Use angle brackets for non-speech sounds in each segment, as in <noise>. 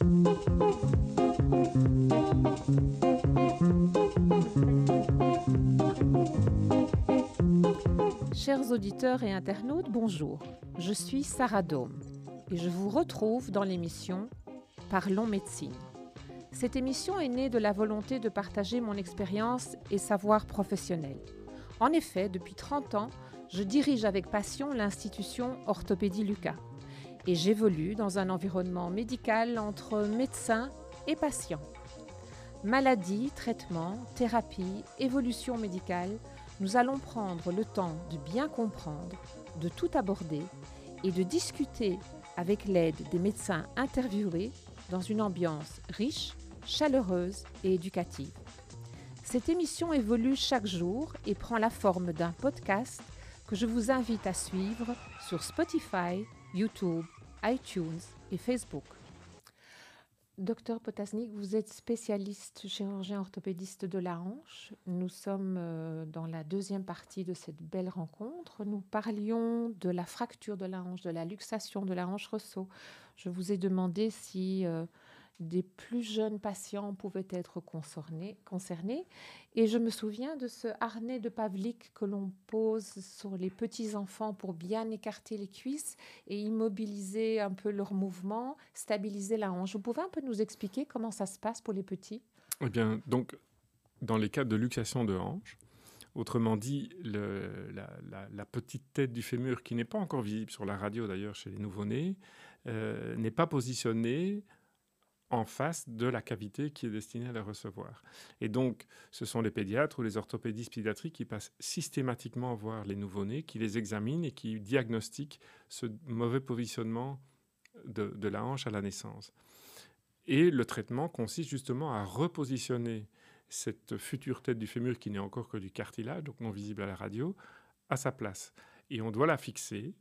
Chers auditeurs et internautes, bonjour. Je suis Sarah Dome et je vous retrouve dans l'émission Parlons médecine. Cette émission est née de la volonté de partager mon expérience et savoir professionnel. En effet, depuis 30 ans, je dirige avec passion l'institution Orthopédie Lucas et j'évolue dans un environnement médical entre médecins et patients. Maladie, traitement, thérapie, évolution médicale, nous allons prendre le temps de bien comprendre, de tout aborder et de discuter avec l'aide des médecins interviewés dans une ambiance riche, chaleureuse et éducative. Cette émission évolue chaque jour et prend la forme d'un podcast que je vous invite à suivre sur Spotify, YouTube, iTunes et Facebook. Docteur Potasnik, vous êtes spécialiste chirurgien orthopédiste de la hanche. Nous sommes euh, dans la deuxième partie de cette belle rencontre. Nous parlions de la fracture de la hanche, de la luxation de la hanche ressaut. Je vous ai demandé si euh, des plus jeunes patients pouvaient être concernés. Et je me souviens de ce harnais de Pavlik que l'on pose sur les petits-enfants pour bien écarter les cuisses et immobiliser un peu leurs mouvements, stabiliser la hanche. Vous pouvez un peu nous expliquer comment ça se passe pour les petits? Eh bien, donc, dans les cas de luxation de hanche, Autrement dit, la, petite tête du fémur, qui n'est pas encore visible sur la radio d'ailleurs chez les nouveau-nés, euh, n'est pas positionnée en face de la cavité qui est destinée à la recevoir. Et donc, ce sont les pédiatres ou les orthopédistes pédiatriques qui passent systématiquement voir les nouveau-nés, qui les examinent et qui diagnostiquent ce mauvais positionnement de, la hanche à la naissance. Et le traitement consiste justement à repositionner cette future tête du fémur qui n'est encore que du cartilage, donc non visible à la radio, à sa place. Et on doit la fixer.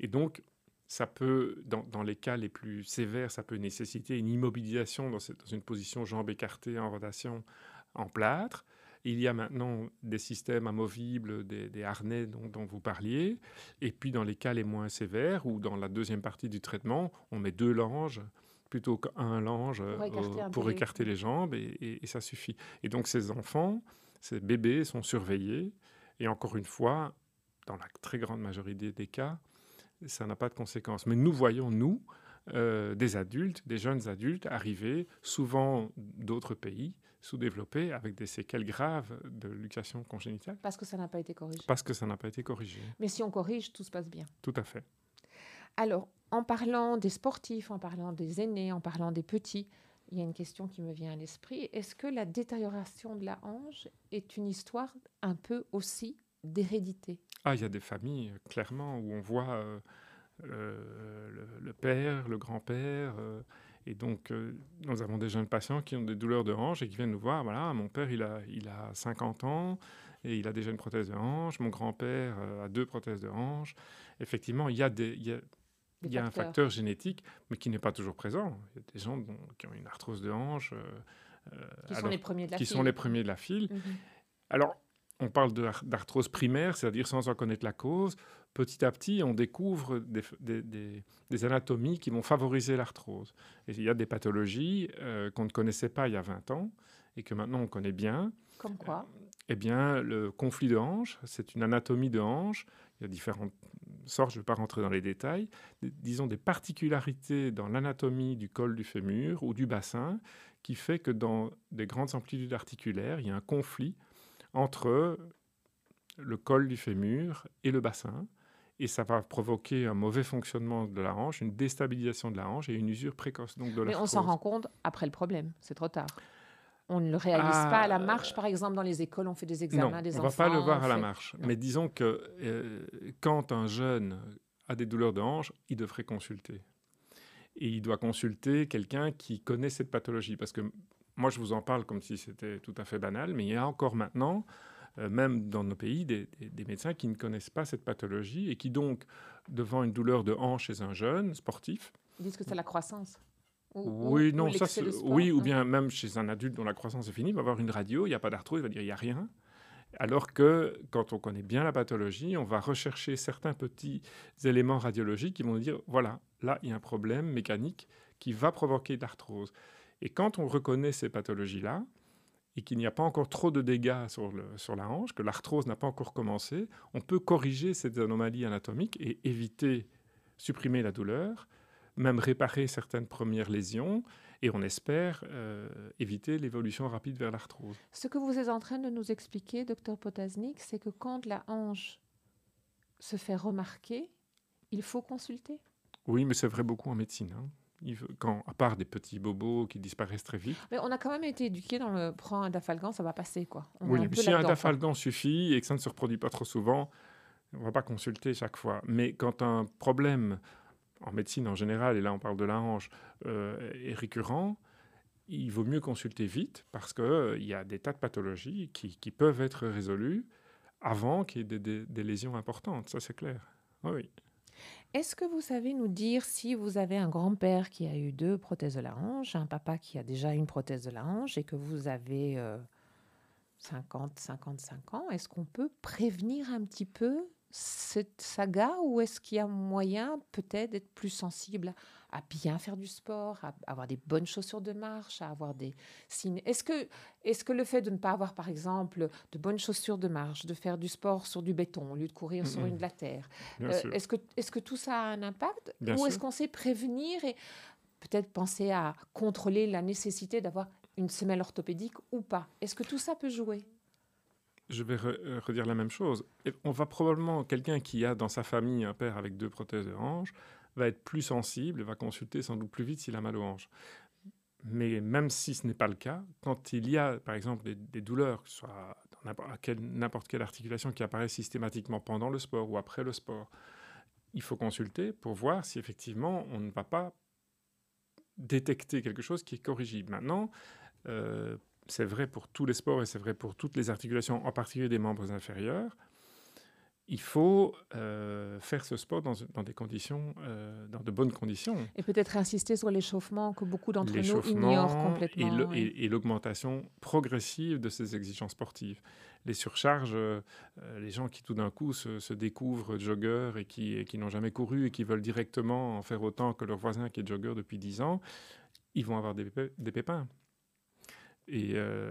Et donc, ça peut, dans, les cas les plus sévères, ça peut nécessiter une immobilisation dans, une position jambe écartée en rotation en plâtre. Il y a maintenant des systèmes amovibles, des, harnais dont, vous parliez. Et puis dans les cas les moins sévères, ou dans la deuxième partie du traitement, on met deux langes plutôt qu'un lange pour écarter, les jambes, et, ça suffit. Et donc ces enfants, ces bébés sont surveillés. Et encore une fois, dans la très grande majorité des cas, ça n'a pas de conséquences. Mais nous voyons, nous, euh, des adultes, des jeunes adultes arriver, souvent d'autres pays sous-développés, avec des séquelles graves de luxation congénitale. Parce que ça n'a pas été corrigé. Parce que ça n'a pas été corrigé. Mais si on corrige, tout se passe bien. Tout à fait. Alors, en parlant des sportifs, en parlant des aînés, en parlant des petits, il y a une question qui me vient à l'esprit. Est-ce que la détérioration de la hanche est une histoire un peu aussi d'hérédité? Ah, il y a des familles, euh, clairement, où on voit euh, euh, le, père, le grand-père. et donc, nous avons des jeunes patients qui ont des douleurs de hanche et qui viennent nous voir. Voilà, mon père, il a, il a 50 ans et il a déjà une prothèse de hanche. Mon grand-père a deux prothèses de hanche. Effectivement, il y a des... Il y a, un facteur génétique, mais qui n'est pas toujours présent. Il y a des gens qui ont une arthrose de hanche. qui sont les premiers de la qui file. sont les premiers de la file. Mhm. Alors, on parle d'arthrose primaire, c'est-à-dire sans en connaître la cause. Petit à petit, on découvre des, anatomies qui vont favoriser l'arthrose. il y a des pathologies euh, qu'on ne connaissait pas il y a 20 ans et que maintenant on connaît bien. Comme quoi? Euh, Eh bien, le conflit de hanche, c'est une anatomie de hanche. Il y a différentes sortes, je ne vais pas rentrer dans les détails. disons des particularités dans l'anatomie du col du fémur ou du bassin qui fait que dans des grandes amplitudes articulaires, il y a un conflit entre le col du fémur et le bassin. Et ça va provoquer un mauvais fonctionnement de la hanche, une déstabilisation de la hanche et une usure précoce. Donc de Mais on s'en rend compte après le problème, c'est trop tard. On ne le réalise pas à la ah, marche, par exemple, dans les écoles, on fait des examens des enfants. On ne va pas le voir à la marche. Mais disons que euh, quand un jeune a des douleurs de hanche, il devrait consulter. Et il doit consulter quelqu'un qui connaît cette pathologie. Parce que moi, je vous en parle comme si c'était tout à fait banal, mais il y a encore maintenant, euh, même dans nos pays, des, médecins qui ne connaissent pas cette pathologie et qui donc, devant une douleur de hanche chez un jeune sportif, ils disent que c'est la croissance. oui, non, ça, oui, ou bien même chez un adulte dont la croissance est finie, il va avoir une radio, il n'y a pas d'arthrose, il va dire il n'y a rien. Alors que quand on connaît bien la pathologie, on va rechercher certains petits éléments radiologiques qui vont dire, voilà, là, il y a un problème mécanique qui va provoquer de l'arthrose. Et quand on reconnaît ces pathologies-là, et qu'il n'y a pas encore trop de dégâts sur, le, sur la hanche, que l'arthrose n'a pas encore commencé, on peut corriger ces anomalies anatomiques et éviter, supprimer la douleur, même réparer certaines premières lésions, et on espère euh, éviter l'évolution rapide vers l'arthrose. Ce que vous êtes en train de nous expliquer, docteur Potasnik, c'est que quand la hanche se fait remarquer, il faut consulter Oui, mais c'est vrai beaucoup en médecine. Hein quand, à part des petits bobos qui disparaissent très vite. Mais on a quand même été éduqués dans le prends un dafalgan, ça va passer quoi. oui, si un dafalgan suffit et que ça ne se reproduit pas trop souvent, on ne va pas consulter chaque fois. Mais quand un problème en médecine en général, et là on parle de la hanche, euh, est récurrent, il vaut mieux consulter vite parce qu'il euh, y a des tas de pathologies qui, qui peuvent être résolues avant qu'il y ait des, des, des lésions importantes, ça c'est clair. Oui. Est-ce que vous savez nous dire si vous avez un grand-père qui a eu deux prothèses de la hanche, un papa qui a déjà une prothèse de la hanche et que vous avez 50, 55 ans, est-ce qu'on peut prévenir un petit peu cette saga ou est-ce qu'il y a moyen peut-être d'être plus sensible à bien faire du sport, à avoir des bonnes chaussures de marche, à avoir des signes. Est-ce que, est que le fait de ne pas avoir, par exemple, de bonnes chaussures de marche, de faire du sport sur du béton au lieu de courir sur une de la terre, euh, est-ce que, est que tout ça a un impact Ou est-ce qu'on sait prévenir et peut-être penser à contrôler la nécessité d'avoir une semelle orthopédique ou pas? Est-ce que tout ça peut jouer? Je vais euh, redire la même chose. On va probablement, quelqu'un qui a dans sa famille un père avec deux prothèses de hanche, va être plus sensible et va consulter sans doute plus vite s'il a mal aux hanches. Mais même si ce n'est pas le cas, quand il y a, par exemple, des, douleurs, que ce soit dans n'importe quelle articulation qui apparaît systématiquement pendant le sport ou après le sport, il faut consulter pour voir si effectivement on ne va pas détecter quelque chose qui est corrigible. Maintenant, euh, c'est vrai pour tous les sports et c'est vrai pour toutes les articulations, en particulier des membres inférieurs il faut euh, faire ce sport dans, des conditions, euh, dans de bonnes conditions. Et peut-être insister sur l'échauffement que beaucoup d'entre nous ignorent complètement. Et l'augmentation progressive de ces exigences sportives. Les surcharges, euh, les gens qui tout d'un coup se, découvrent joggeurs et qui, qui n'ont jamais couru et qui veulent directement en faire autant que leur voisin qui est jogger depuis 10 ans, ils vont avoir des, des pépins. Et euh,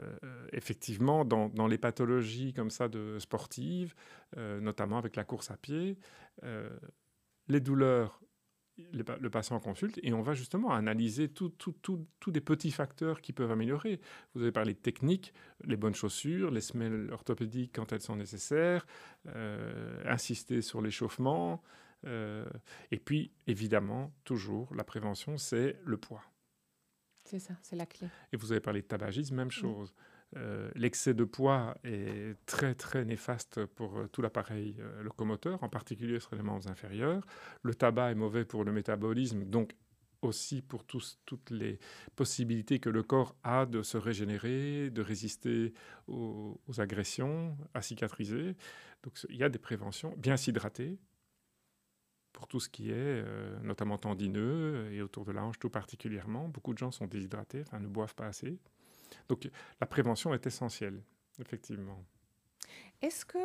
effectivement, dans, les pathologies comme ça de sportives, euh, notamment avec la course à pied, euh, les douleurs, le patient consulte et on va justement analyser tous les petits facteurs qui peuvent améliorer. Vous avez parlé de technique, les bonnes chaussures, les semelles orthopédiques quand elles sont nécessaires, insister sur l'échauffement. et puis, évidemment, toujours, la prévention, c'est le poids. C'est ça, c'est la clé. Et vous avez parlé de tabagisme, même chose. Euh, l'excès de poids est très très néfaste pour euh, tout l'appareil euh, locomoteur, en particulier sur les membres inférieurs. Le tabac est mauvais pour le métabolisme, donc aussi pour tous, toutes les possibilités que le corps a de se régénérer, de résister aux, aux agressions, à cicatriser. Donc il y a des préventions. Bien s'hydrater, pour tout ce qui est euh, notamment tendineux et autour de la hanche tout particulièrement. Beaucoup de gens sont déshydratés, enfin ne boivent pas assez. Donc la prévention est essentielle, effectivement. Est-ce que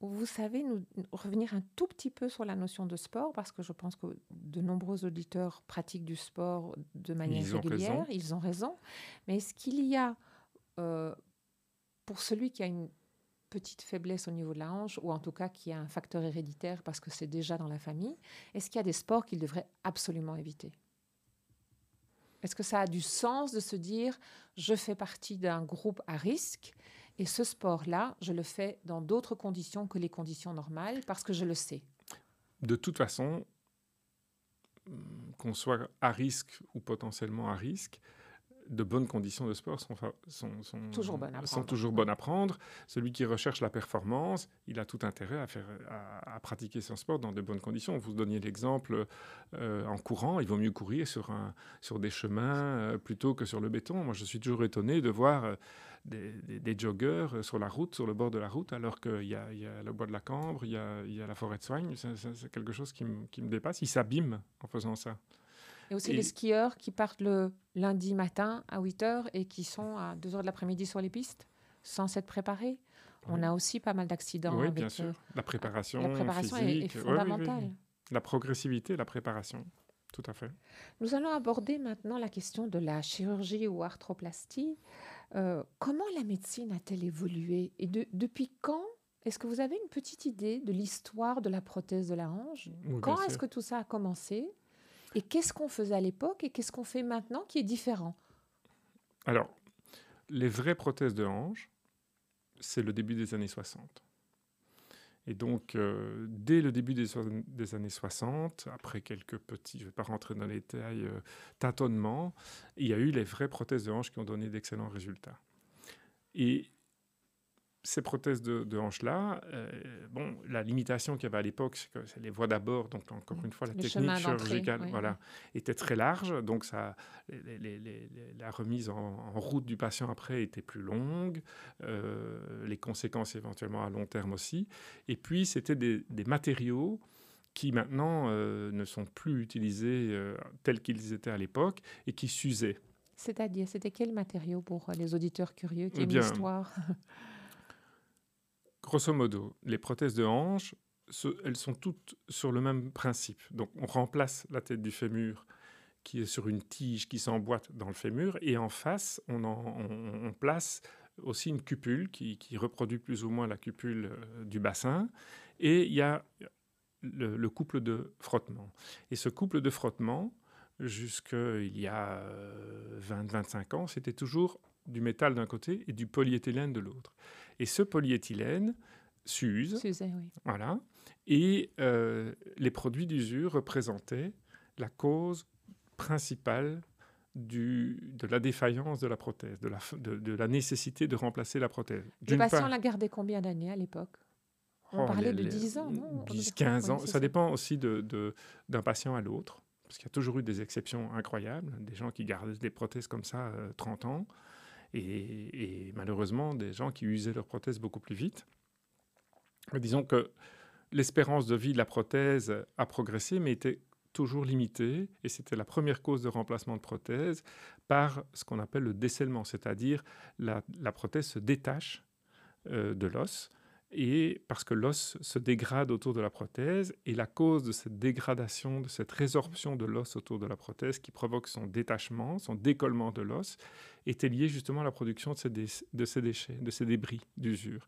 vous savez nous revenir un tout petit peu sur la notion de sport? Parce que je pense que de nombreux auditeurs pratiquent du sport de manière régulière, ils ont raison. Mais est-ce qu'il y a euh, pour celui qui a une petite faiblesse au niveau de la hanche, ou en tout cas qui a un facteur héréditaire parce que c'est déjà dans la famille, est-ce qu'il y a des sports qu'il devrait absolument éviter? Est-ce que ça a du sens de se dire, je fais partie d'un groupe à risque, et ce sport-là, je le fais dans d'autres conditions que les conditions normales, parce que je le sais? De toute façon, qu'on soit à risque ou potentiellement à risque, de bonnes conditions de sport sont, toujours, bonnes à sont toujours bonnes à prendre. Celui qui recherche la performance, il a tout intérêt à, faire, à, pratiquer son sport dans de bonnes conditions. Vous donniez l'exemple euh, en courant, il vaut mieux courir sur, un, sur des chemins euh, plutôt que sur le béton. Moi, je suis toujours étonné de voir euh, des, des, joggeurs sur la route, sur le bord de la route, alors qu'il y, y a, le bois de la Cambre, il y a, il y a la forêt de Soigne. C'est quelque chose qui, qui me dépasse. Ils s'abîment en faisant ça. Et aussi les skieurs qui partent le lundi matin à 8 h et qui sont à 2 h de l'après-midi sur les pistes sans s'être préparés. On a aussi pas mal d'accidents. Oui, bien sûr. La préparation, la préparation physique. est, fondamentale. la progressivité, la préparation. Tout à fait. Nous allons aborder maintenant la question de la chirurgie ou arthroplastie. Euh, comment la médecine a-t-elle évolué et depuis quand? Est-ce que vous avez une petite idée de l'histoire de la prothèse de la hanche? Quand est-ce que tout ça a commencé? Et qu'est-ce qu'on faisait à l'époque et qu'est-ce qu'on fait maintenant qui est différent? Alors, les vraies prothèses de hanche, c'est le début des années 60. Et donc, euh, dès le début des, années 60, après quelques petits, je ne vais pas rentrer dans les détails, euh, tâtonnements, il y a eu les vraies prothèses de hanche qui ont donné d'excellents résultats. Et ces prothèses de, de hanches-là, euh, bon, la limitation qu'il y avait à l'époque, c'est que c'est les voies d'abord, donc encore mmh. une fois, la technique chirurgicale voilà, était très large, donc ça, la remise en, route du patient après était plus longue, euh, les conséquences éventuellement à long terme aussi, et puis c'était des, matériaux qui maintenant euh, ne sont plus utilisés tels qu'ils étaient à l'époque et qui s'usaient. C'est-à-dire, c'était quel matériau pour les auditeurs curieux qui eh aiment l'histoire? Grosso modo, les prothèses de hanche, elles sont toutes sur le même principe. Donc on remplace la tête du fémur qui est sur une tige qui s'emboîte dans le fémur et en face on, place aussi une cupule qui, reproduit plus ou moins la cupule euh, du bassin et il y a le, couple de frottement. Et ce couple de frottement, jusqu'il y a 20-25 euh, ans, c'était toujours du métal d'un côté et du polyéthylène de l'autre. Et ce polyéthylène s'use. Voilà. Et euh, les produits d'usure représentaient la cause principale du, de la défaillance de la prothèse, de la, de, la nécessité de remplacer la prothèse. Les patients la gardaient combien d'années à l'époque? On oh, parlait de 10 ans, non? 10, 15 ans. ça, dépend aussi d'un de, patient à l'autre, parce qu'il y a toujours eu des exceptions incroyables, des gens qui gardent des prothèses comme ça 30 euh, ans et, malheureusement des gens qui usaient leur prothèse beaucoup plus vite. disons que l'espérance de vie de la prothèse a progressé, mais était toujours limitée, et c'était la première cause de remplacement de prothèse par ce qu'on appelle le décèlement, c'est-à-dire la, la prothèse se détache euh, de l'os et parce que l'os se dégrade autour de la prothèse, et la cause de cette dégradation, de cette résorption de l'os autour de la prothèse qui provoque son détachement, son décollement de l'os, était liée justement à la production de ces, de ces déchets, de ces débris d'usure.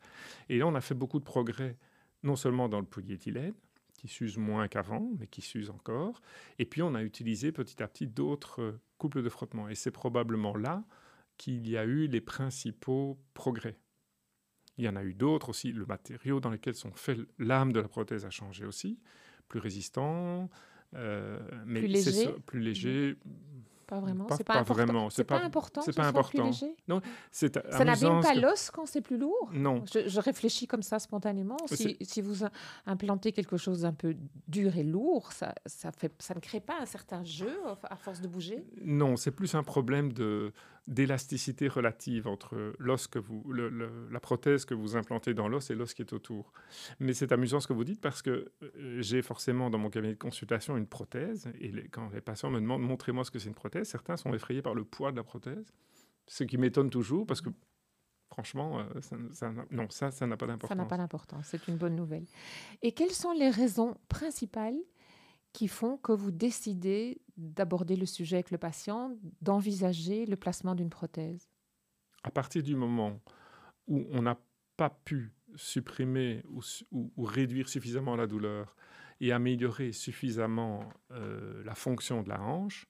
Et là, on a fait beaucoup de progrès, non seulement dans le polyéthylène, qui s'use moins qu'avant, mais qui s'use encore, et puis on a utilisé petit à petit d'autres couples de frottement. Et c'est probablement là qu'il y a eu les principaux progrès. Il y en a eu d'autres aussi. Le matériau dans lequel sont faits l'âme de la prothèse a changé aussi, plus résistant, euh, mais plus léger. plus léger. Pas vraiment. C'est pas, pas, vraiment. C'est pas, important. C'est pas important. Non, c'est ça n'abîme pas l'os quand c'est plus lourd. Non. Je, réfléchis comme ça spontanément. Si, si, vous implantez quelque chose d'un peu dur et lourd, ça, ça, fait, ça ne crée pas un certain jeu à force de bouger? Non, c'est plus un problème de d'élasticité relative entre l'os que vous, la prothèse que vous implantez dans l'os et l'os qui est autour. Mais c'est amusant ce que vous dites parce que euh, j'ai forcément dans mon cabinet de consultation une prothèse et quand les patients me demandent montrez-moi ce que c'est une prothèse, certains sont effrayés par le poids de la prothèse, ce qui m'étonne toujours parce que franchement, euh, ça, non, ça, ça n'a pas d'importance. Ça n'a pas d'importance, c'est une bonne nouvelle. Et quelles sont les raisons principales qui font que vous décidez d'aborder le sujet avec le patient, d'envisager le placement d'une prothèse? À partir du moment où on n'a pas pu supprimer ou, réduire suffisamment la douleur et améliorer suffisamment euh, la fonction de la hanche,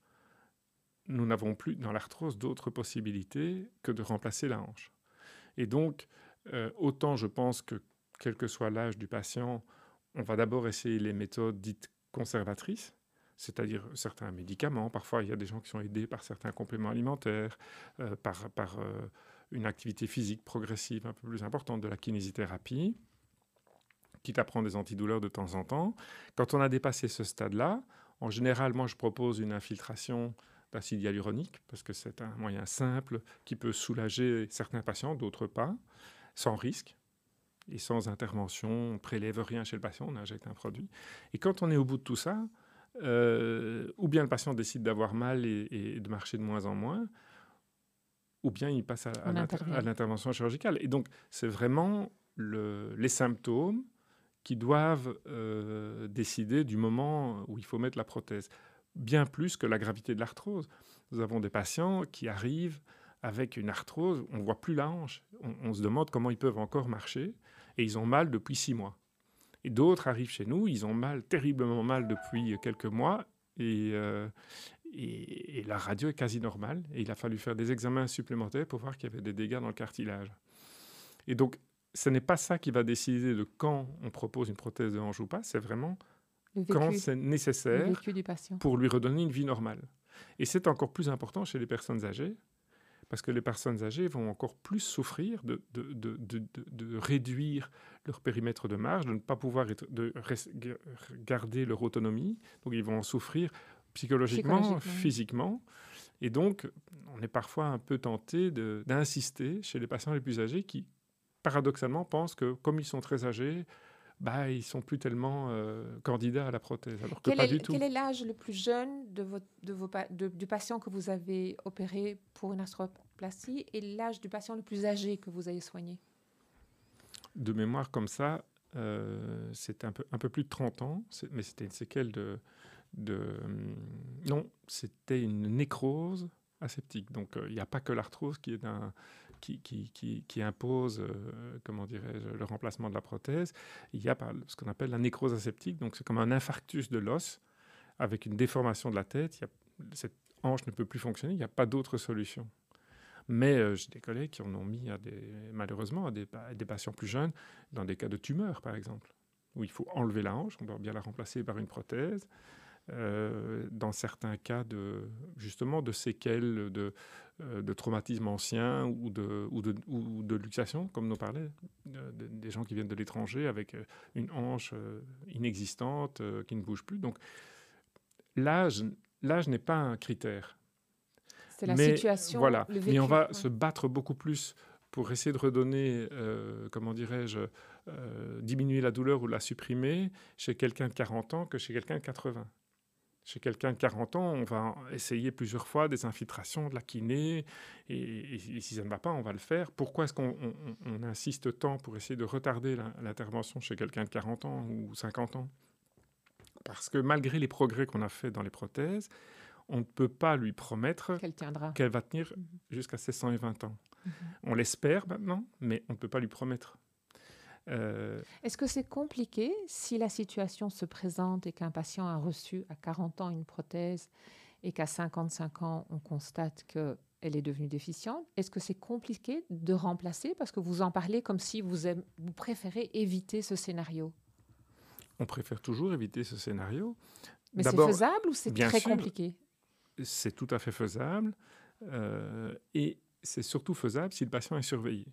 nous n'avons plus dans l'arthrose d'autres possibilités que de remplacer la hanche. Et donc, euh, autant je pense que, quel que soit l'âge du patient, on va d'abord essayer les méthodes dites conservatrices, c'est-à-dire certains médicaments. Parfois, il y a des gens qui sont aidés par certains compléments alimentaires, euh, par, euh, une activité physique progressive un peu plus importante, de la kinésithérapie, quitte à prendre des antidouleurs de temps en temps. Quand on a dépassé ce stade-là, en général, moi, je propose une infiltration d'acide hyaluronique, parce que c'est un moyen simple qui peut soulager certains patients, d'autres pas, sans risque et sans intervention, on prélève rien chez le patient, on injecte un produit. Et quand on est au bout de tout ça, euh, ou bien le patient décide d'avoir mal et, de marcher de moins en moins, ou bien il passe à, l'intervention chirurgicale. Et donc, c'est vraiment les symptômes qui doivent euh, décider du moment où il faut mettre la prothèse, bien plus que la gravité de l'arthrose. Nous avons des patients qui arrivent avec une arthrose, on ne voit plus la hanche, on, se demande comment ils peuvent encore marcher, et ils ont mal depuis six mois. Et d'autres arrivent chez nous, ils ont mal, terriblement mal depuis quelques mois, et, euh, et, la radio est quasi normale, et il a fallu faire des examens supplémentaires pour voir qu'il y avait des dégâts dans le cartilage. Et donc, ce n'est pas ça qui va décider de quand on propose une prothèse de hanche ou pas, c'est vraiment quand c'est nécessaire pour lui redonner une vie normale. Et c'est encore plus important chez les personnes âgées, parce que les personnes âgées vont encore plus souffrir de, de, de, de réduire leur périmètre de marge, de ne pas pouvoir être, de garder leur autonomie. Donc ils vont en souffrir psychologiquement, physiquement. Et donc, on est parfois un peu tenté d'insister chez les patients les plus âgés qui, paradoxalement, pensent que comme ils sont très âgés, bah, ils sont plus tellement euh, candidats à la prothèse. Alors que quel pas est, du tout. Quel est l'âge le plus jeune de, votre, de vos, du patient que vous avez opéré pour une arthroplastie et l'âge du patient le plus âgé que vous avez soigné? De mémoire comme ça, euh, c'est un peu, un peu plus de 30 ans, mais c'était une séquelle de... de hum, non, c'était une nécrose aseptique. Donc euh, il n'y a pas que l'arthrose qui est un qui, impose, euh, le remplacement de la prothèse. Il y a ce qu'on appelle la nécrose aseptique, donc c'est comme un infarctus de l'os avec une déformation de la tête. cette hanche ne peut plus fonctionner, il n'y a pas d'autre solution. Mais euh, j'ai des collègues qui en ont mis, à des, malheureusement, à des, patients plus jeunes, dans des cas de tumeur, par exemple, où il faut enlever la hanche, on doit bien la remplacer par une prothèse. Euh, dans certains cas de justement de séquelles de, euh, de traumatisme ancien ou de, ou de, ou de luxation, comme nous parlait, des gens qui viennent de l'étranger avec euh, une hanche inexistante qui ne bouge plus. Donc l'âge, l'âge n'est pas un critère. C'est la situation. Voilà. Mais on va se battre beaucoup plus pour essayer de redonner, comment dirais-je, diminuer la douleur ou la supprimer chez quelqu'un de 40 ans que chez quelqu'un de 80. Chez quelqu'un de 40 ans, on va essayer plusieurs fois des infiltrations, de la kiné, et, si ça ne va pas, on va le faire. Pourquoi est-ce qu'on insiste tant pour essayer de retarder l'intervention chez quelqu'un de 40 ans ou 50 ans? Parce que malgré les progrès qu'on a faits dans les prothèses, on ne peut pas lui promettre qu'elle va tenir jusqu'à ses 120 ans. Mhm. On l'espère maintenant, mais on ne peut pas lui promettre. Euh, Est-ce que c'est compliqué si la situation se présente et qu'un patient a reçu à 40 ans une prothèse et qu'à 55 ans, on constate qu'elle est devenue déficiente? Est-ce que c'est compliqué de remplacer? Parce que vous en parlez comme si vous, vous préférez éviter ce scénario. On préfère toujours éviter ce scénario. Mais c'est faisable ou c'est très compliqué? C'est tout à fait faisable. Euh, et c'est surtout faisable si le patient est surveillé.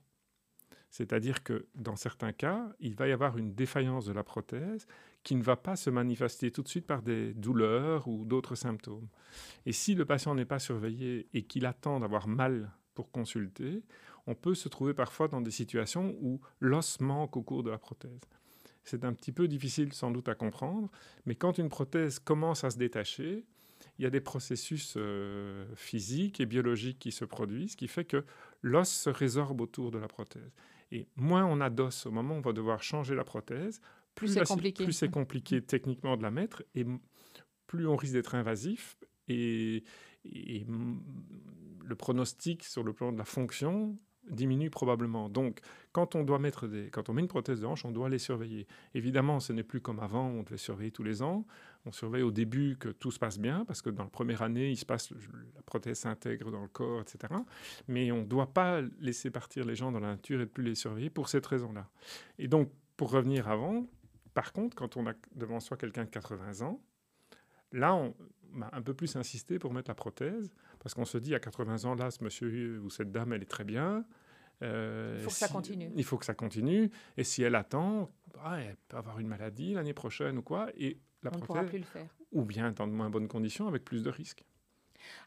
C'est-à-dire que dans certains cas, il va y avoir une défaillance de la prothèse qui ne va pas se manifester tout de suite par des douleurs ou d'autres symptômes. Et si le patient n'est pas surveillé et qu'il attend d'avoir mal pour consulter, on peut se trouver parfois dans des situations où l'os manque au cours de la prothèse. C'est un petit peu difficile sans doute à comprendre, mais quand une prothèse commence à se détacher, il y a des processus euh, physiques et biologiques qui se produisent, qui fait que l'os se résorbe autour de la prothèse. Et moins on a d'os au moment où on va devoir changer la prothèse, plus, c'est compliqué. Plus c'est compliqué techniquement de la mettre et plus on risque d'être invasif et, le pronostic sur le plan de la fonction diminue probablement. Donc, quand on doit mettre des, quand on met une prothèse de hanche, on doit les surveiller. Évidemment, ce n'est plus comme avant, on devait surveiller tous les ans. On surveille au début que tout se passe bien, parce que dans la première année, il se passe, la prothèse s'intègre dans le corps, etc. Mais on ne doit pas laisser partir les gens dans la nature et plus les surveiller pour cette raison-là. Et donc, pour revenir avant, par contre, quand on a devant soi quelqu'un de 80 ans, là, on va un peu plus insister pour mettre la prothèse, parce qu'on se dit à 80 ans, là, ce monsieur ou cette dame, elle est très bien. Euh, il faut que ça continue. Il faut que ça continue. Et si elle attend, ah, elle peut avoir une maladie l'année prochaine ou quoi. Et la On ne pourra plus le faire. Ou bien dans de moins bonnes conditions avec plus de risques.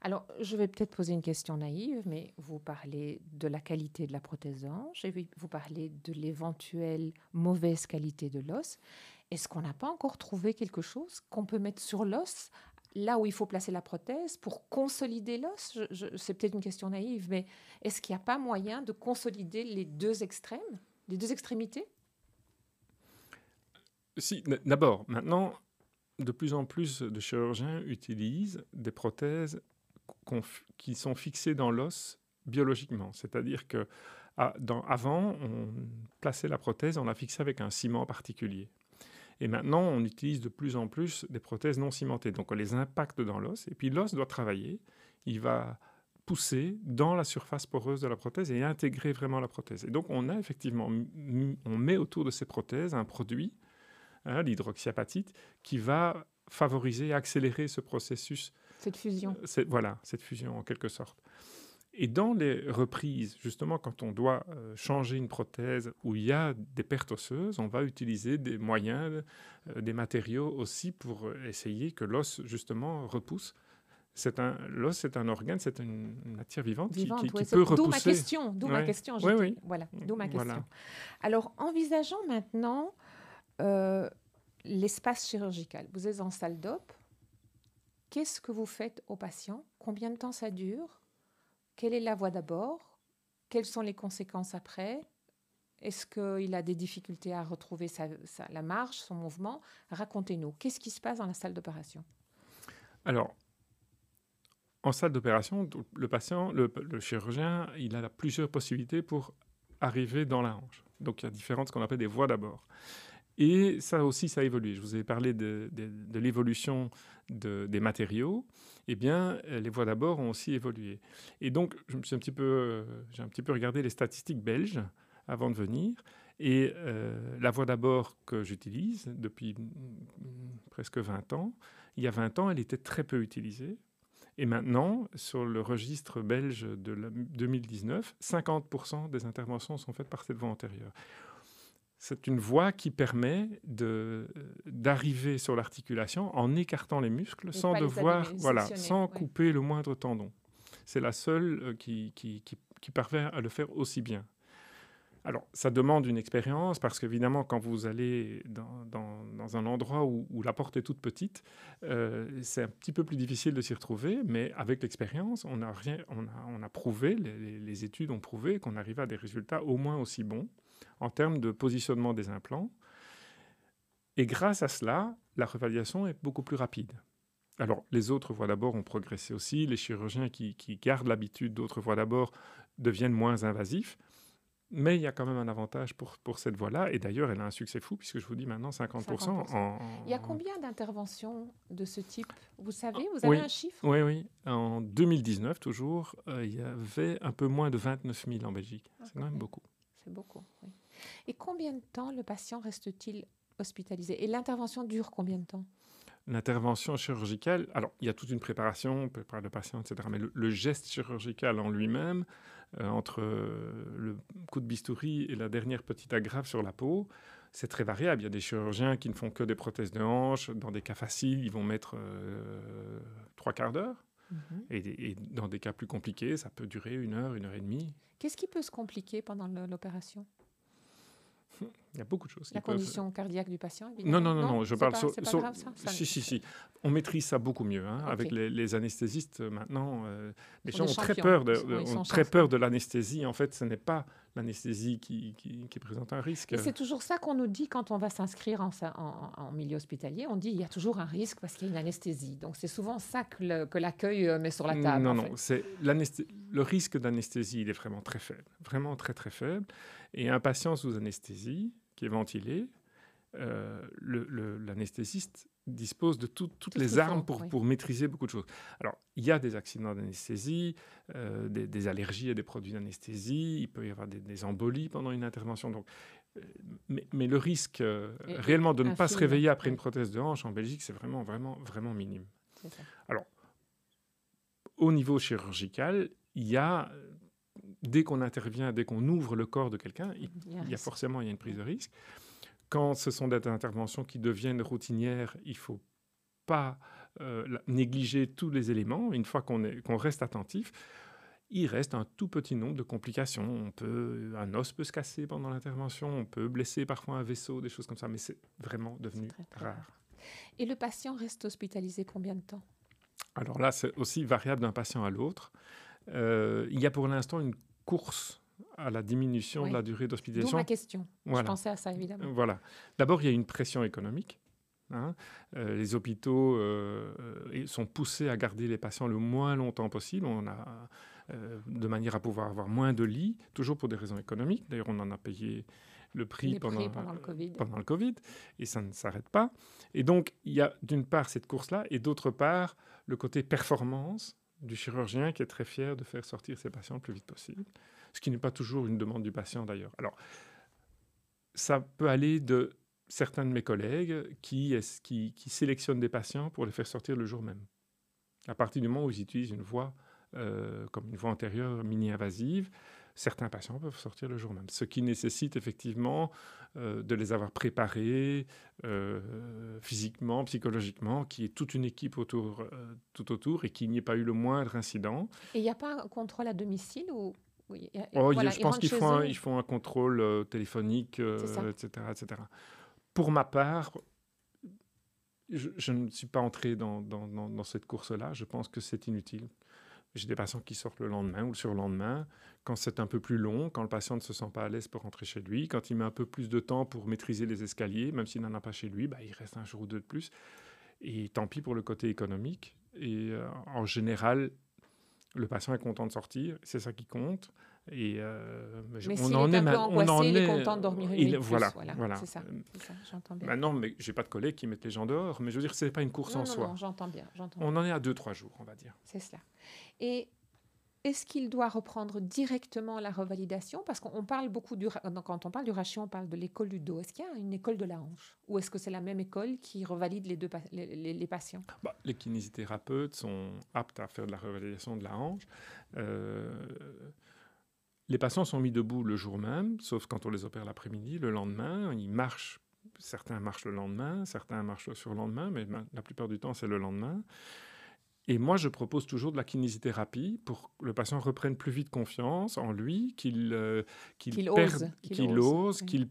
Alors, je vais peut-être poser une question naïve, mais vous parlez de la qualité de la prothèse hanche et vous parlez de l'éventuelle mauvaise qualité de l'os. Est-ce qu'on n'a pas encore trouvé quelque chose qu'on peut mettre sur l'os là où il faut placer la prothèse pour consolider l'os? C'est peut-être une question naïve, mais est-ce qu'il n'y a pas moyen de consolider les deux extrêmes Les deux extrémités? Si, d'abord, maintenant, de plus en plus de chirurgiens utilisent des prothèses qui sont fixées dans l'os biologiquement. C'est-à-dire que ah, avant, on plaçait la prothèse, on la fixait avec un ciment particulier. Et maintenant, on utilise de plus en plus des prothèses non cimentées. Donc on les impacte dans l'os, et puis l'os doit travailler. Il va pousser dans la surface poreuse de la prothèse et intégrer vraiment la prothèse. Et donc on a effectivement, on met autour de ces prothèses un produit, hein, l'hydroxyapatite, qui va favoriser, accélérer ce processus. Cette fusion. voilà, cette fusion en quelque sorte. Et dans les reprises, justement, quand on doit euh, changer une prothèse où il y a des pertes osseuses, on va utiliser des moyens, euh, des matériaux aussi pour euh, essayer que l'os, justement, repousse. C'est un, l'os, c'est un organe, c'est une, matière vivante, qui, peut repousser. D'où ma question, d'où ma question. Oui, oui. Voilà, d'où ma question. Alors, envisageons maintenant l'espace chirurgical. Vous êtes en salle d'op. Qu'est-ce que vous faites aux patients Combien de temps ça dure? Quelle est la voie d'abord? Quelles sont les conséquences après? Est-ce qu'il a des difficultés à retrouver la marche, son mouvement? Racontez-nous, qu'est-ce qui se passe dans la salle d'opération? Alors, en salle d'opération, le patient, le, chirurgien, il a plusieurs possibilités pour arriver dans la hanche. Donc il y a différentes, ce qu'on appelle des voies d'abord. Et ça aussi, ça a évolué. Je vous ai parlé de, l'évolution des matériaux. Eh bien, euh, les voies d'abord ont aussi évolué. Et donc, euh, j'ai un petit peu regardé les statistiques belges avant de venir. Et euh, la voie d'abord que j'utilise depuis presque 20 ans, il y a 20 ans, elle était très peu utilisée. Et maintenant, sur le registre belge de 2019, 50% des interventions sont faites par cette voie antérieure c'est une voie qui permet d'arriver sur l'articulation en écartant les muscles sans devoir, voilà, sans couper le moindre tendon. C'est la seule euh, qui, qui, qui, parvient à le faire aussi bien. Alors, ça demande une expérience parce qu'évidemment, quand vous allez dans, dans, un endroit où, la porte est toute petite, euh, c'est un petit peu plus difficile de s'y retrouver, mais avec l'expérience, on, a rien, on, a, on a prouvé, les, les études ont prouvé qu'on arrivait à des résultats au moins aussi bons en termes de positionnement des implants. Et grâce à cela, la revalidation est beaucoup plus rapide. Alors, les autres voies d'abord ont progressé aussi. Les chirurgiens qui, gardent l'habitude d'autres voies d'abord deviennent moins invasifs. Mais il y a quand même un avantage pour, pour cette voie-là. Et d'ailleurs, elle a un succès fou, puisque je vous dis maintenant 50%. En, il y a combien d'interventions de ce type? Vous savez, vous avez un chiffre? Oui, oui. En 2019, toujours, euh, il y avait un peu moins de 29 000 en Belgique. C'est quand même beaucoup. C'est beaucoup. Et combien de temps le patient reste-t-il hospitalisé? Et l'intervention dure combien de temps? L'intervention chirurgicale, alors il y a toute une préparation, on préparer le patient, etc. Mais le, geste chirurgical en lui-même, euh, entre le coup de bistouri et la dernière petite agrafe sur la peau, c'est très variable. Il y a des chirurgiens qui ne font que des prothèses de hanche. Dans des cas faciles, ils vont mettre euh, trois quarts d'heure. Mhm. Et, et, dans des cas plus compliqués, ça peut durer une heure, une heure et demie. Qu'est-ce qui peut se compliquer pendant l'opération? <laughs> il y a beaucoup de choses. La condition cardiaque du patient, évidemment. Non, non, non, non je parle sur. Si, si, si. On maîtrise ça beaucoup mieux. Hein, Avec les, anesthésistes euh, maintenant, euh, les gens ont très peur de, ont très peur de l'anesthésie. En fait, ce n'est pas l'anesthésie qui, qui, présente un risque. c'est toujours ça qu'on nous dit quand on va s'inscrire en, en, milieu hospitalier. On dit il y a toujours un risque parce qu'il y a une anesthésie. Donc c'est souvent ça que l'accueil euh, met sur la table. Non, non, c'est le risque d'anesthésie, il est vraiment très faible, vraiment très très faible. Et un patient sous anesthésie, qui est ventilé, euh, l'anesthésiste dispose de toutes les armes pour, pour, maîtriser beaucoup de choses. Alors, il y a des accidents d'anesthésie, euh, des, allergies à des produits d'anesthésie, il peut y avoir des, embolies pendant une intervention. Donc, euh, mais, le risque réellement de ne pas se réveiller après une prothèse de hanche en Belgique, c'est vraiment, vraiment, vraiment minime. Alors, au niveau chirurgical, il y a dès qu'on intervient, dès qu'on ouvre le corps de quelqu'un, il, y a forcément il y a une prise de risque. Quand ce sont des interventions qui deviennent routinières, il faut pas euh, négliger tous les éléments. Une fois qu'on qu'on reste attentif, il reste un tout petit nombre de complications. On peut, un os peut se casser pendant l'intervention, on peut blesser parfois un vaisseau, des choses comme ça, mais c'est vraiment devenu rare. Et le patient reste hospitalisé combien de temps? Alors là, c'est aussi variable d'un patient à l'autre. Euh, il y a pour l'instant une course à la diminution de la durée d'hospitalisation. Ma question. Je pensais à ça, évidemment. Voilà. D'abord, il y a une pression économique. Hein. Euh, les hôpitaux euh, sont poussés à garder les patients le moins longtemps possible. On a, de manière à pouvoir avoir moins de lits, toujours pour des raisons économiques. D'ailleurs, on en a payé le prix, pendant, pendant, le COVID. pendant le Covid, et ça ne s'arrête pas. Et donc, il y a d'une part cette course-là, et d'autre part le côté performance du chirurgien qui est très fier de faire sortir ses patients le plus vite possible, ce qui n'est pas toujours une demande du patient d'ailleurs. Alors, ça peut aller de certains de mes collègues qui, sélectionnent des patients pour les faire sortir le jour même. À partir du moment où ils utilisent une voie euh, comme une voie antérieure mini-invasive, certains patients peuvent sortir le jour même, ce qui nécessite effectivement euh, de les avoir préparés euh, physiquement, psychologiquement, qu'il y ait toute une équipe autour, euh, tout autour et qu'il n'y ait pas eu le moindre incident. Et il n'y a pas un contrôle à domicile ou oui, oh, Je pense qu'ils font, un, font un contrôle téléphonique, etc., etc. Pour ma part, je, ne suis pas entré dans, dans, dans cette course-là. Je pense que c'est inutile. J'ai des patients qui sortent le lendemain ou le surlendemain. Quand c'est un peu plus long, quand le patient ne se sent pas à l'aise pour rentrer chez lui, quand il met un peu plus de temps pour maîtriser les escaliers, même s'il n'en a pas chez lui, bah, il reste un jour ou deux de plus. Et tant pis pour le côté économique. Et euh, en général, le patient est content de sortir, c'est ça qui compte. Et euh, mais on en est, un peu angoissé, on en il est, content de dormir une nuit voilà, plus, voilà, C'est ça, j'entends bien. Maintenant, mais j'ai pas de collègues qui mettent les gens dehors, mais je veux dire, c'est pas une course en soi. Non, j'entends bien, j'entends. On en est à deux, trois jours, on va dire. C'est cela. Et est-ce qu'il doit reprendre directement la revalidation? Parce qu'on parle beaucoup du... Quand on parle du rachis, on parle de l'école du dos. Est-ce qu'il y a une école de la hanche? Ou est-ce que c'est la même école qui revalide les, deux, les, patients? Bah, Les kinésithérapeutes sont aptes à faire de la revalidation de la hanche. Euh, les patients sont mis debout le jour même, sauf quand on les opère l'après-midi. Le lendemain, ils marchent. Certains marchent le lendemain, certains marchent le surlendemain, mais la plupart du temps, c'est le lendemain. Et moi, je propose toujours de la kinésithérapie pour que le patient reprenne plus vite confiance en lui, qu'il euh, qu'il ose, qu'il ose, qu'il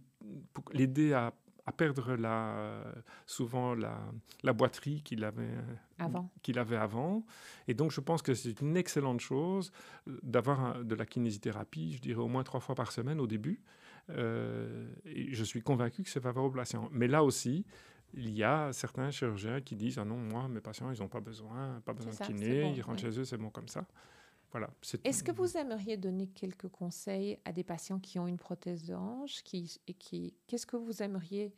l'aider à, à, perdre la, souvent la, la boiterie qu'il avait euh, avant. qu'il avait avant. Et donc, je pense que c'est une excellente chose euh, d'avoir de la kinésithérapie, je dirais au moins trois fois par semaine au début. et je suis convaincu que c'est favorable au patient. Mais là aussi, il y a certains chirurgiens qui disent Ah non, moi, mes patients, ils n'ont pas besoin, pas besoin de kiné, ils rentrent chez eux, c'est bon comme ça. Voilà. Est-ce que vous aimeriez donner quelques conseils à des patients qui ont une prothèse de hanche qui, et qui, Qu'est-ce que vous aimeriez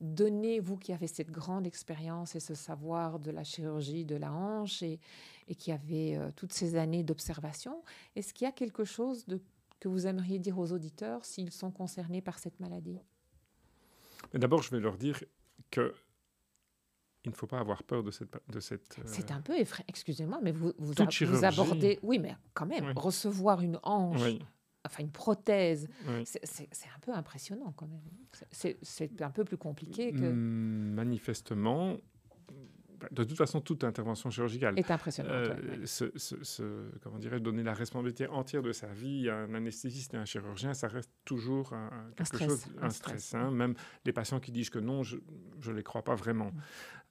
donner, vous qui avez cette grande expérience et ce savoir de la chirurgie de la hanche et, et qui avez euh, toutes ces années d'observation Est-ce qu'il y a quelque chose de, que vous aimeriez dire aux auditeurs s'ils sont concernés par cette maladie? D'abord, je vais leur dire que il ne faut pas avoir peur de cette. De cette euh, C'est un peu effrayant. Excusez-moi, mais vous, vous, vous, abordez. Oui, mais quand même, recevoir une hanche, enfin une prothèse, c'est un peu impressionnant quand même. C'est un peu plus compliqué que. Manifestement, de toute façon, toute intervention chirurgicale est impressionnante. Euh, comment dirais donner la responsabilité entière de sa vie à un anesthésiste et un chirurgien, ça reste toujours un, quelque stress, chose, un, stress. Hein. Même les patients qui disent que non, je ne les crois pas vraiment.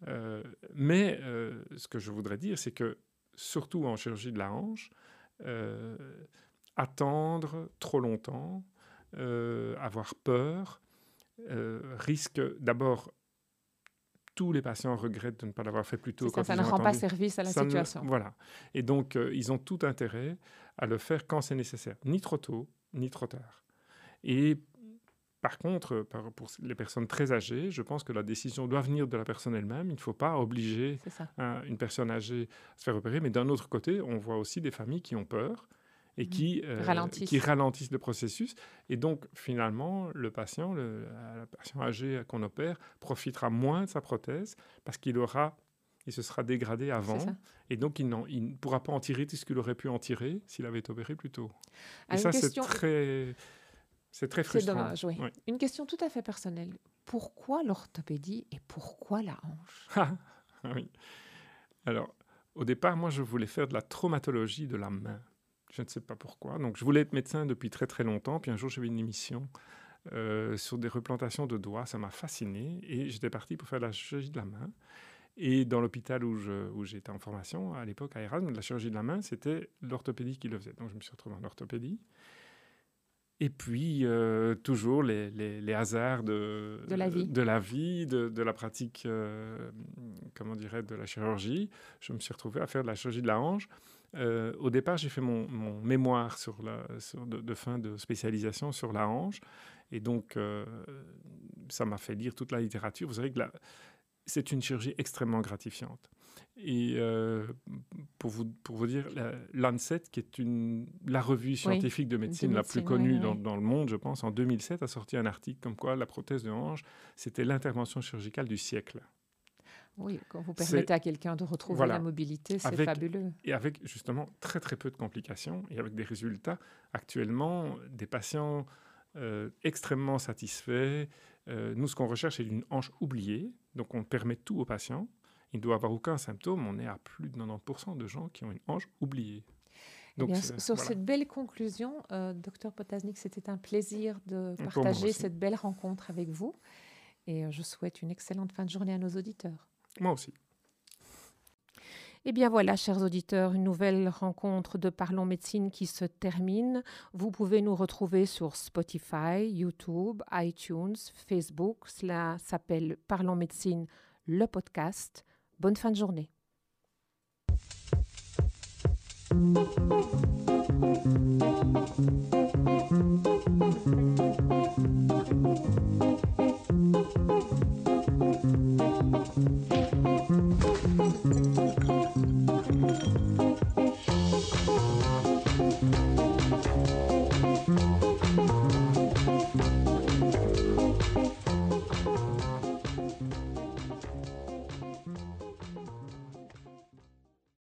Euh, mais euh, ce que je voudrais dire, c'est que surtout en chirurgie de la hanche, attendre trop longtemps, avoir peur, risque d'abord tous les patients regrettent de ne pas l'avoir fait plus tôt. Ça, ça ne rend pas service à la situation. voilà. Et donc, euh, ils ont tout intérêt à le faire quand c'est nécessaire, ni trop tôt, ni trop tard. Et par contre, pour les personnes très âgées, je pense que la décision doit venir de la personne elle-même. Il ne faut pas obliger une personne âgée à se faire opérer. Mais d'un autre côté, on voit aussi des familles qui ont peur et qui, euh, ralentissent. qui ralentissent le processus. Et donc, finalement, le patient, le, patient âgé qu'on opère, profitera moins de sa prothèse parce qu'il aura, il se sera dégradé avant. Et donc, il, il, ne pourra pas en tirer tout ce qu'il aurait pu en tirer s'il avait été opéré plus tôt. et ah, ça, c'est très... C'est très frustrant. C'est dommage, oui. Une question tout à fait personnelle. Pourquoi l'orthopédie et pourquoi la hanche? <laughs> Ah, Oui. Alors, au départ, moi, je voulais faire de la traumatologie de la main. Je ne sais pas pourquoi. Donc, je voulais être médecin depuis très très longtemps. Puis un jour, j'avais une émission euh, sur des replantations de doigts. Ça m'a fasciné. Et j'étais parti pour faire la chirurgie de la main. Et dans l'hôpital où, où j'étais en formation, à l'époque, à Erasmus, la chirurgie de la main, c'était l'orthopédie qui le faisait. Donc, je me suis retrouvé en orthopédie. Et puis, euh, toujours les, les, hasards de, de, la vie, de la, vie, de, de la pratique, euh, comment dirait, de la chirurgie. Je me suis retrouvé à faire de la chirurgie de la hanche. Euh, au départ, j'ai fait mon, mon, mémoire sur la, sur de, fin de spécialisation sur la hanche. Et donc, ça m'a fait lire toute la littérature. Vous savez que c'est une chirurgie extrêmement gratifiante. Et euh, pour, vous, pour vous dire, Lancet, qui est une, la revue scientifique de médecine la plus connue dans, dans, le monde, je pense, en 2007, a sorti un article comme quoi la prothèse de hanche, c'était l'intervention chirurgicale du siècle. Oui, quand vous permettez à quelqu'un de retrouver la mobilité, c'est fabuleux. Et avec justement très très peu de complications et avec des résultats actuellement, des patients euh, extrêmement satisfaits. Euh, nous, ce qu'on recherche, c'est une hanche oubliée, donc on permet tout aux patients il ne doit avoir aucun symptôme. On est à plus de 90% de gens qui ont une hanche oubliée. Eh Donc, sur cette belle conclusion, euh, docteur Potasnik, c'était un plaisir de partager cette belle rencontre avec vous. Et je souhaite une excellente fin de journée à nos auditeurs. Moi aussi. Eh bien voilà, chers auditeurs, une nouvelle rencontre de Parlons Médecine qui se termine. Vous pouvez nous retrouver sur Spotify, YouTube, iTunes, Facebook. Cela s'appelle Parlons Médecine, le podcast. Bonne fin de journée.